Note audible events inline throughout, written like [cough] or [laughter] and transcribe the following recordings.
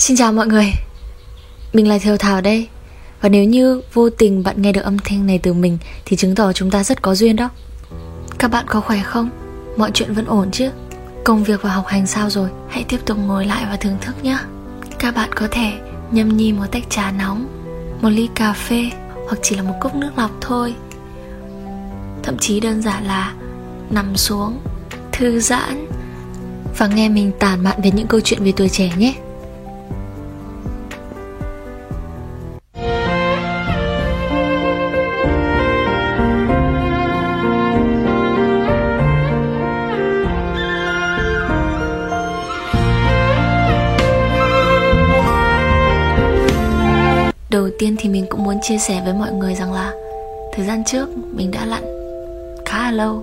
Xin chào mọi người Mình là Thiều Thảo đây Và nếu như vô tình bạn nghe được âm thanh này từ mình, Thì chứng tỏ chúng ta rất có duyên đó Các bạn có khỏe không? Mọi chuyện vẫn ổn chứ? Công việc và học hành sao rồi? Hãy tiếp tục ngồi lại và thưởng thức nhé Các bạn có thể nhâm nhi một tách trà nóng, Một ly cà phê, Hoặc chỉ là một cốc nước lọc thôi Thậm chí đơn giản là Nằm xuống, Thư giãn Và nghe mình tản mạn về những câu chuyện về tuổi trẻ nhé tiên thì mình cũng muốn chia sẻ với mọi người rằng là Thời gian trước mình đã lặn khá là lâu.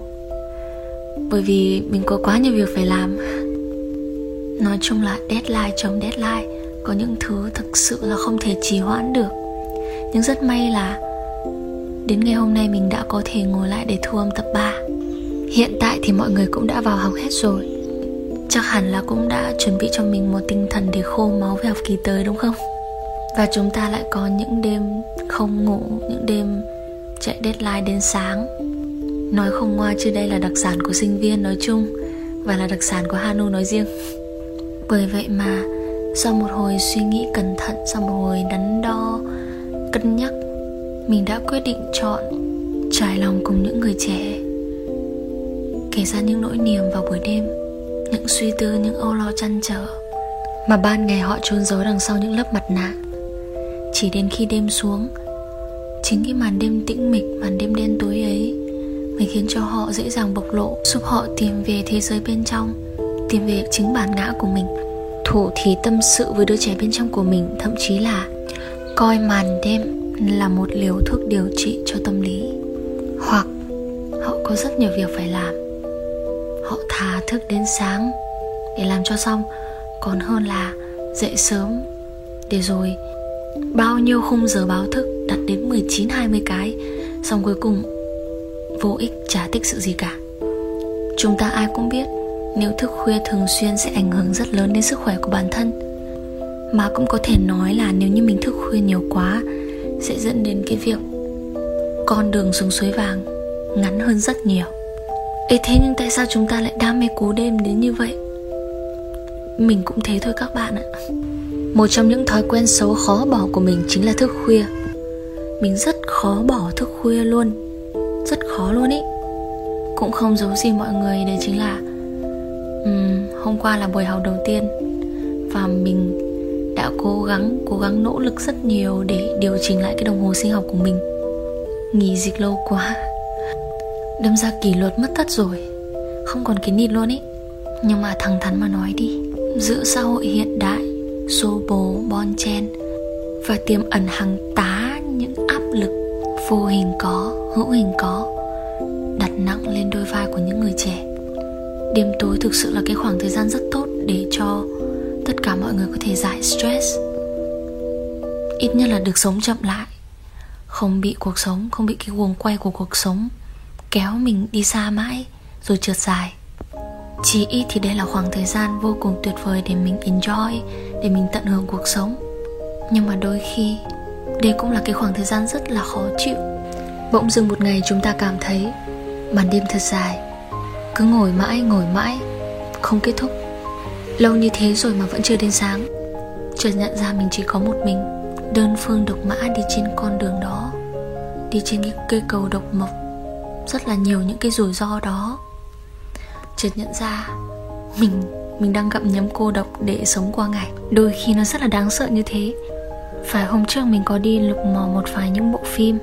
Bởi vì mình có quá nhiều việc phải làm. Nói chung là deadline chồng deadline, Có những thứ thực sự là không thể trì hoãn được. Nhưng rất may là Đến ngày hôm nay mình đã có thể ngồi lại để thu âm tập 3 Hiện tại thì mọi người cũng đã vào học hết rồi. Chắc hẳn là cũng đã chuẩn bị cho mình một tinh thần để khô máu về học kỳ tới, đúng không? Và chúng ta lại có những đêm không ngủ Những đêm chạy deadline đến sáng. Nói không ngoa chứ đây là đặc sản của sinh viên nói chung Và là đặc sản của Hanu nói riêng. Bởi vậy mà Sau một hồi suy nghĩ cẩn thận Sau một hồi đắn đo Cân nhắc Mình đã quyết định chọn Trải lòng cùng những người trẻ. Kể ra những nỗi niềm vào buổi đêm Những suy tư, những âu lo chăn trở Mà ban ngày họ trốn giấu đằng sau những lớp mặt nạ chỉ đến khi đêm xuống, chính cái màn đêm tĩnh mịch, màn đêm đen tối ấy mới khiến cho họ dễ dàng bộc lộ, giúp họ tìm về thế giới bên trong, tìm về chính bản ngã của mình thủ thì tâm sự với đứa trẻ bên trong của mình. Thậm chí là coi màn đêm là một liều thuốc điều trị cho tâm lý. Hoặc họ có rất nhiều việc phải làm. Họ thà thức đến sáng để làm cho xong, còn hơn là dậy sớm để rồi Bao nhiêu khung giờ báo thức đặt đến 19-20 cái, Xong cuối cùng vô ích chả tích sự gì cả. Chúng ta ai cũng biết, Nếu thức khuya thường xuyên sẽ ảnh hưởng rất lớn đến sức khỏe của bản thân. Mà cũng có thể nói là nếu như mình thức khuya nhiều quá, Sẽ dẫn đến cái việc Con đường xuống suối vàng ngắn hơn rất nhiều. Ê, thế nhưng tại sao chúng ta lại đam mê cú đêm đến như vậy? Mình cũng thế thôi các bạn ạ một trong những thói quen xấu khó bỏ của mình chính là thức khuya. Mình rất khó bỏ thức khuya luôn. Rất khó luôn ý. Cũng không giấu gì mọi người đấy chính là um, hôm qua là buổi học đầu tiên và mình đã cố gắng cố gắng nỗ lực rất nhiều để điều chỉnh lại cái đồng hồ sinh học của mình. Nghỉ dịch lâu quá. Đâm ra kỷ luật mất tất rồi. Không còn cái nịt luôn ý. Nhưng mà thẳng thắn mà nói đi giữa xã hội hiện đại xô bồ bon chen và tiềm ẩn hàng tá những áp lực vô hình có, hữu hình có, đặt nặng lên đôi vai của những người trẻ. Đêm tối thực sự là cái khoảng thời gian rất tốt để cho tất cả mọi người có thể giải stress. Ít nhất là được sống chậm lại, không bị cuộc sống, không bị cái guồng quay của cuộc sống kéo mình đi xa mãi rồi trượt dài. Chỉ ít thì đây là khoảng thời gian vô cùng tuyệt vời để mình enjoy để mình tận hưởng cuộc sống. Nhưng mà đôi khi, đây cũng là cái khoảng thời gian rất là khó chịu. Bỗng dưng một ngày chúng ta cảm thấy màn đêm thật dài. Cứ ngồi mãi ngồi mãi, không kết thúc. Lâu như thế rồi mà vẫn chưa đến sáng. Chợt nhận ra mình chỉ có một mình, đơn phương độc mã đi trên con đường đó. Đi trên cái cây cầu độc mộc, rất là nhiều những cái rủi ro đó. Chợt nhận ra mình mình đang gặm nhấm cô độc để sống qua ngày. Đôi khi nó rất là đáng sợ như thế. Phải hôm trước mình có đi lục mò một vài những bộ phim,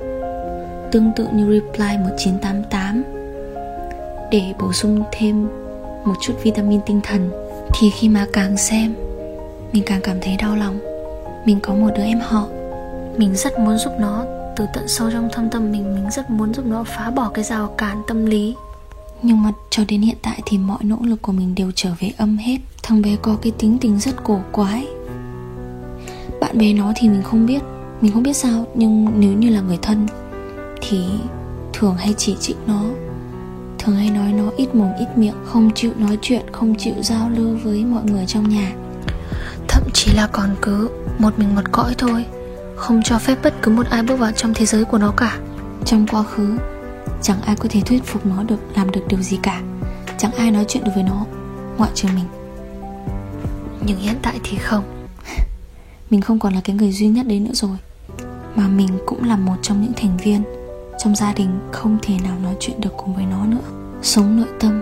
tương tự như Reply 1988 để bổ sung thêm một chút vitamin tinh thần. Thì khi mà càng xem, mình càng cảm thấy đau lòng. Mình có một đứa em họ. Mình rất muốn giúp nó. Từ tận sâu trong thâm tâm mình mình rất muốn giúp nó phá bỏ cái rào cản tâm lý nhưng mà cho đến hiện tại thì mọi nỗ lực của mình đều trở về âm hết. Thằng bé có cái tính tình rất cổ quái. Bạn bè nó thì mình không biết. Mình không biết sao, Nhưng nếu như là người thân Thì thường hay chỉ trích nó. Thường hay nói nó ít mồm, ít miệng, Không chịu nói chuyện, Không chịu giao lưu với mọi người trong nhà. Thậm chí là còn cứ một mình một cõi thôi, Không cho phép bất cứ một ai bước vào trong thế giới của nó cả. Trong quá khứ Chẳng ai có thể thuyết phục nó được làm được điều gì cả. Chẳng ai nói chuyện được với nó Ngoại trừ mình. Nhưng hiện tại thì không. [laughs] Mình không còn là cái người duy nhất đấy nữa rồi. Mà mình cũng là một trong những thành viên Trong gia đình không thể nào nói chuyện được cùng với nó nữa. Sống nội tâm.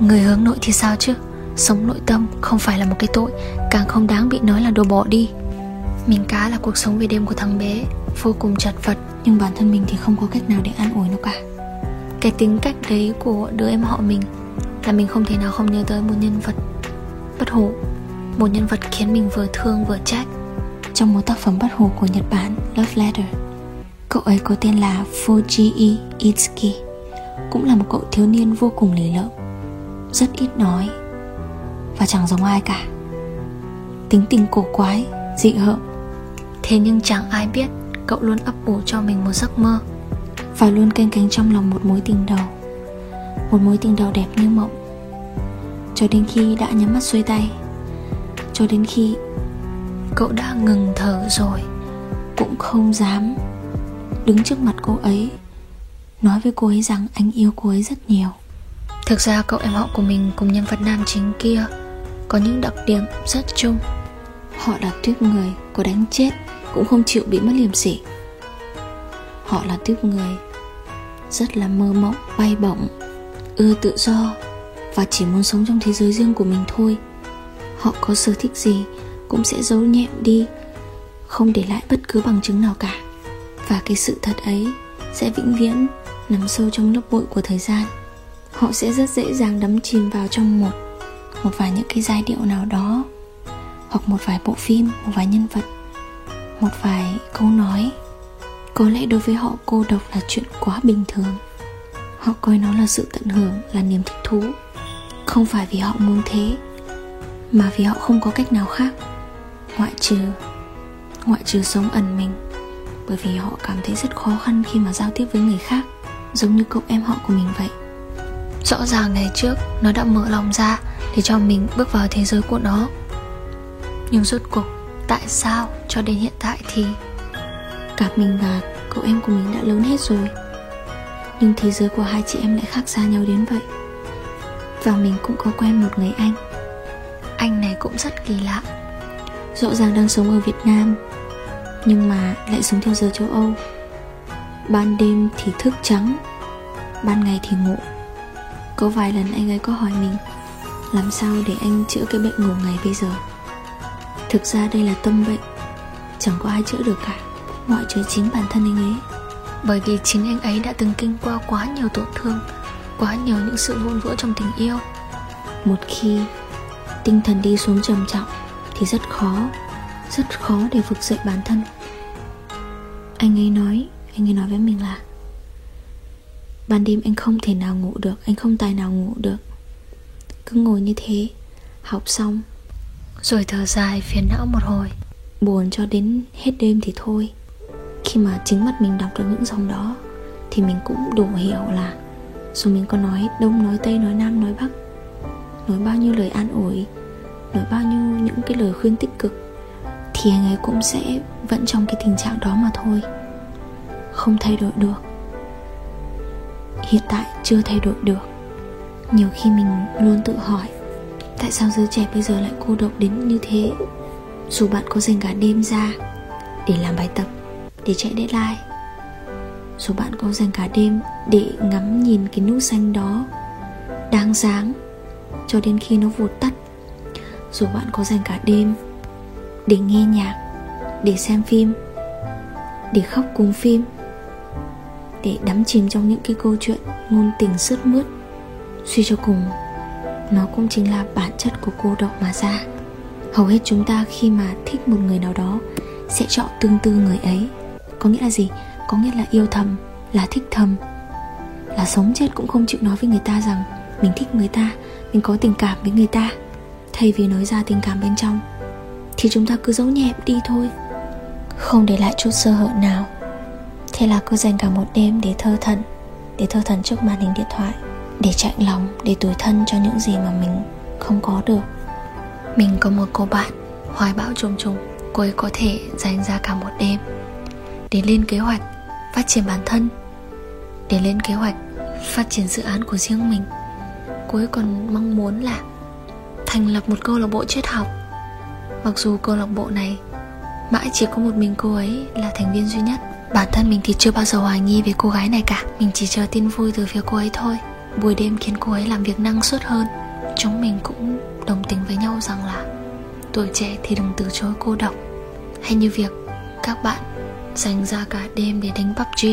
Người hướng nội thì sao chứ? Sống nội tâm không phải là một cái tội Càng không đáng bị nói là đồ bỏ đi. Mình cá là cuộc sống về đêm của thằng bé Vô cùng chật vật. Nhưng bản thân mình thì không có cách nào để an ủi nó cả Cái tính cách đấy của đứa em họ mình Là mình không thể nào không nhớ tới một nhân vật Bất hủ Một nhân vật khiến mình vừa thương vừa trách. Trong một tác phẩm bất hủ của Nhật Bản Love Letter Cậu ấy có tên là Fujii Itsuki Cũng là một cậu thiếu niên vô cùng lì lợm Rất ít nói và chẳng giống ai cả. Tính tình cổ quái, dị hợm. Thế nhưng chẳng ai biết Cậu luôn ấp ủ cho mình một giấc mơ Và luôn canh cánh trong lòng một mối tình đầu. Một mối tình đầu đẹp như mộng. Cho đến khi đã nhắm mắt xuôi tay Cho đến khi Cậu đã ngừng thở rồi Cũng không dám Đứng trước mặt cô ấy Nói với cô ấy rằng anh yêu cô ấy rất nhiều. Thực ra cậu em họ của mình cùng nhân vật nam chính kia có những đặc điểm rất chung. Họ là tuyếp người có đánh chết Cũng không chịu bị mất liềm sỉ. Họ là tuyếp người rất là mơ mộng, bay bổng Ưa tự do Và chỉ muốn sống trong thế giới riêng của mình thôi. Họ có sở thích gì Cũng sẽ giấu nhẹm đi Không để lại bất cứ bằng chứng nào cả. Và cái sự thật ấy Sẽ vĩnh viễn nằm sâu trong lớp bụi của thời gian. Họ sẽ rất dễ dàng đắm chìm vào trong một một vài những cái giai điệu nào đó hoặc một vài bộ phim một vài nhân vật một vài câu nói có lẽ đối với họ cô độc là chuyện quá bình thường. Họ coi nó là sự tận hưởng, là niềm thích thú. Không phải vì họ muốn thế, mà vì họ không có cách nào khác. Ngoại trừ ngoại trừ sống ẩn mình. Bởi vì họ cảm thấy rất khó khăn khi mà giao tiếp với người khác, giống như cậu em họ của mình vậy. Rõ ràng ngày trước, nó đã mở lòng ra để cho mình bước vào thế giới của nó. Nhưng rốt cuộc, tại sao cho đến hiện tại thì cả mình và cậu em của mình đã lớn hết rồi. Nhưng thế giới của hai chị em lại khác xa nhau đến vậy. Và mình cũng có quen một người anh. Anh này cũng rất kỳ lạ. Rõ ràng đang sống ở việt nam, nhưng mà lại sống theo giờ châu âu. Ban đêm thì thức trắng, ban ngày thì ngủ. Có vài lần anh ấy có hỏi mình, làm sao để anh chữa cái bệnh ngủ ngày bây giờ? Thực ra đây là tâm bệnh, Chẳng có ai chữa được cả. Ngoại trừ chính bản thân anh ấy. Bởi vì chính anh ấy đã từng kinh qua quá nhiều tổn thương Quá nhiều những sự vun vỡ trong tình yêu. Một khi tinh thần đi xuống trầm trọng Thì rất khó Rất khó để vực dậy bản thân. Anh ấy nói Anh ấy nói với mình là Ban đêm anh không thể nào ngủ được Anh không tài nào ngủ được. Cứ ngồi như thế Học xong. Rồi thở dài phiền não một hồi. Buồn cho đến hết đêm thì thôi khi mà chính mắt mình đọc được những dòng đó, Thì mình cũng đủ hiểu là Dù mình có nói Đông, nói Tây, nói Nam, nói Bắc, Nói bao nhiêu lời an ủi, Nói bao nhiêu những cái lời khuyên tích cực, Thì anh ấy cũng sẽ Vẫn trong cái tình trạng đó mà thôi. Không thay đổi được. Hiện tại chưa thay đổi được. Nhiều khi mình luôn tự hỏi, tại sao giới trẻ bây giờ lại cô độc đến như thế? Dù bạn có dành cả đêm ra để làm bài tập để chạy deadline. Dù bạn có dành cả đêm để ngắm nhìn cái nút xanh đó đang sáng cho đến khi nó vụt tắt, dù bạn có dành cả đêm để nghe nhạc, để xem phim, để khóc cùng phim, để đắm chìm trong những cái câu chuyện ngôn tình sướt mướt, suy cho cùng, nó cũng chính là bản chất của cô độc mà ra. Hầu hết chúng ta khi mà thích một người nào đó sẽ chọn tương tư người ấy có nghĩa là gì? Có nghĩa là yêu thầm, là thích thầm. Là sống chết cũng không chịu nói với người ta rằng mình thích người ta, mình có tình cảm với người ta, thay vì nói ra tình cảm bên trong. Thì chúng ta cứ giấu nhẹm đi thôi. Không để lại chút sơ hở nào. Thế là cứ dành cả một đêm để thơ thẩn, để thơ thẩn trước màn hình điện thoại, để chạy lòng, để tuổi thân cho những gì mà mình không có được. Mình có một cô bạn, hoài bão trùng trùng, cô ấy có thể dành ra cả một đêm để lên kế hoạch phát triển bản thân, để lên kế hoạch phát triển dự án của riêng mình. Cô ấy còn mong muốn là thành lập một câu lạc bộ triết học. Mặc dù câu lạc bộ này mãi chỉ có một mình cô ấy là thành viên duy nhất, bản thân mình thì chưa bao giờ hoài nghi về cô gái này cả. Mình chỉ chờ tin vui từ phía cô ấy thôi. Buổi đêm khiến cô ấy làm việc năng suất hơn. Chúng mình cũng đồng tình với nhau rằng là tuổi trẻ thì đừng từ chối cô độc hay như việc các bạn dành ra cả đêm để đánh PUBG,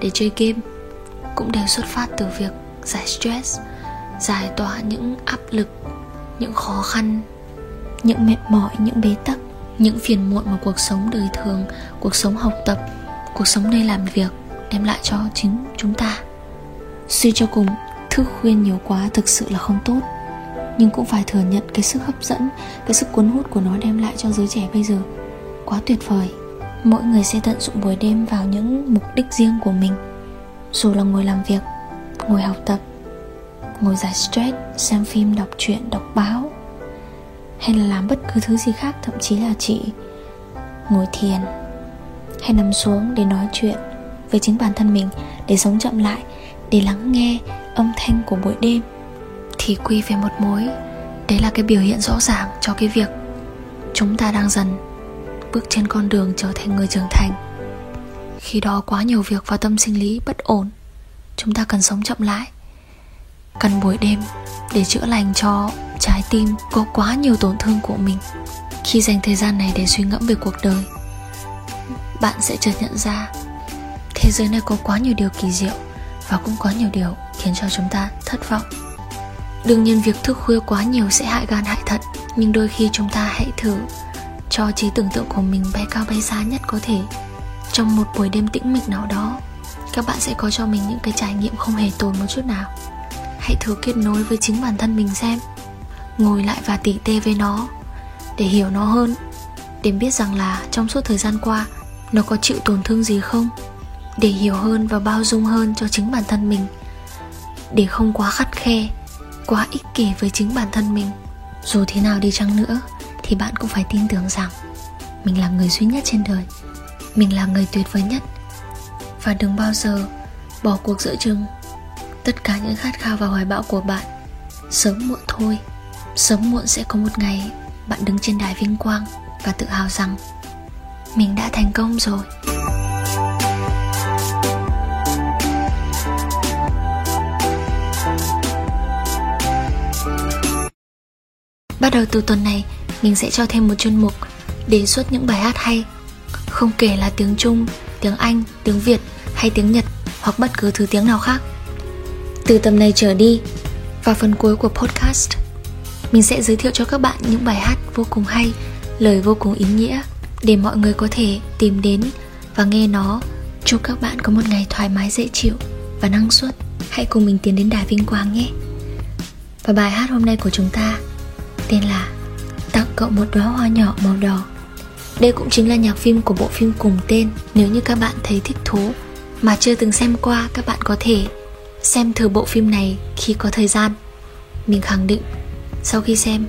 để chơi game cũng đều xuất phát từ việc giải stress, giải tỏa những áp lực, những khó khăn, những mệt mỏi, những bế tắc, những phiền muộn mà cuộc sống đời thường, cuộc sống học tập, cuộc sống nơi làm việc đem lại cho chính chúng ta. Suy cho cùng, thức khuyên nhiều quá thực sự là không tốt nhưng cũng phải thừa nhận cái sức hấp dẫn cái sức cuốn hút của nó đem lại cho giới trẻ bây giờ quá tuyệt vời mỗi người sẽ tận dụng buổi đêm vào những mục đích riêng của mình. Dù là ngồi làm việc, ngồi học tập, ngồi giải stress, xem phim, đọc truyện, đọc báo, hay là làm bất cứ thứ gì khác, thậm chí là chị ngồi thiền, hay nằm xuống để nói chuyện với chính bản thân mình để sống chậm lại, để lắng nghe âm thanh của buổi đêm, thì quy về một mối. Đấy là cái biểu hiện rõ ràng cho cái việc chúng ta đang dần bước trên con đường trở thành người trưởng thành. Khi đó quá nhiều việc và tâm sinh lý bất ổn, chúng ta cần sống chậm lại. Cần buổi đêm để chữa lành cho trái tim có quá nhiều tổn thương của mình. Khi dành thời gian này để suy ngẫm về cuộc đời, bạn sẽ chợt nhận ra thế giới này có quá nhiều điều kỳ diệu và cũng có nhiều điều khiến cho chúng ta thất vọng. Đương nhiên, việc thức khuya quá nhiều sẽ hại gan hại thận, nhưng đôi khi chúng ta hãy thử cho trí tưởng tượng của mình bay cao bay xa nhất có thể. Trong một buổi đêm tĩnh mịch nào đó, các bạn sẽ có cho mình những cái trải nghiệm không hề tồi một chút nào. Hãy thử kết nối với chính bản thân mình xem. Ngồi lại và tỉ tê với nó, để hiểu nó hơn, để biết rằng là trong suốt thời gian qua, nó có chịu tổn thương gì không? Để hiểu hơn và bao dung hơn cho chính bản thân mình. Để không quá khắt khe, quá ích kỷ với chính bản thân mình. Dù thế nào đi chăng nữa thì bạn cũng phải tin tưởng rằng mình là người duy nhất trên đời. Mình là người tuyệt vời nhất. Và đừng bao giờ bỏ cuộc giữa chừng. Tất cả những khát khao và hoài bão của bạn sớm muộn thôi. Sớm muộn sẽ có một ngày bạn đứng trên đài vinh quang và tự hào rằng mình đã thành công rồi. Bắt đầu từ tuần này, mình sẽ cho thêm một chuyên mục đề xuất những bài hát hay. Không kể là tiếng Trung, tiếng Anh, tiếng Việt hay tiếng Nhật hoặc bất cứ thứ tiếng nào khác. Từ tầm này trở đi, vào phần cuối của podcast, mình sẽ giới thiệu cho các bạn những bài hát vô cùng hay, lời vô cùng ý nghĩa để mọi người có thể tìm đến và nghe nó. Chúc các bạn có một ngày thoải mái dễ chịu và năng suất. Hãy cùng mình tiến đến đài vinh quang nhé. Và bài hát hôm nay của chúng ta tên là Tặng cậu một đóa hoa nhỏ màu đỏ. Đây cũng chính là nhạc phim của bộ phim cùng tên Nếu như các bạn thấy thích thú Mà chưa từng xem qua các bạn có thể Xem thử bộ phim này khi có thời gian. Mình khẳng định Sau khi xem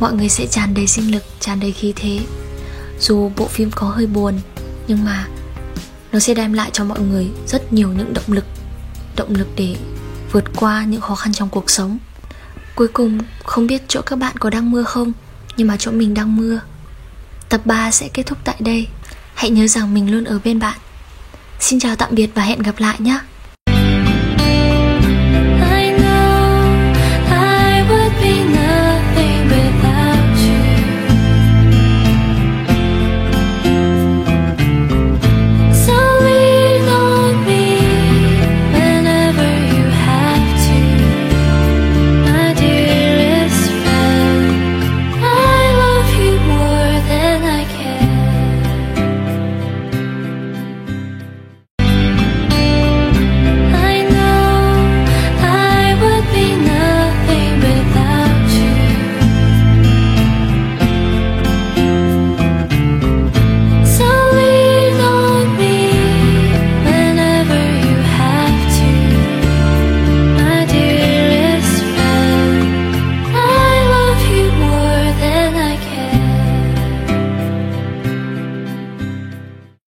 Mọi người sẽ tràn đầy sinh lực, tràn đầy khí thế. Dù bộ phim có hơi buồn Nhưng mà Nó sẽ đem lại cho mọi người rất nhiều những động lực Động lực để vượt qua những khó khăn trong cuộc sống. Cuối cùng không biết chỗ các bạn có đang mưa không? Nhưng mà chỗ mình đang mưa. Tập 3 sẽ kết thúc tại đây. Hãy nhớ rằng mình luôn ở bên bạn. Xin chào tạm biệt và hẹn gặp lại nhé.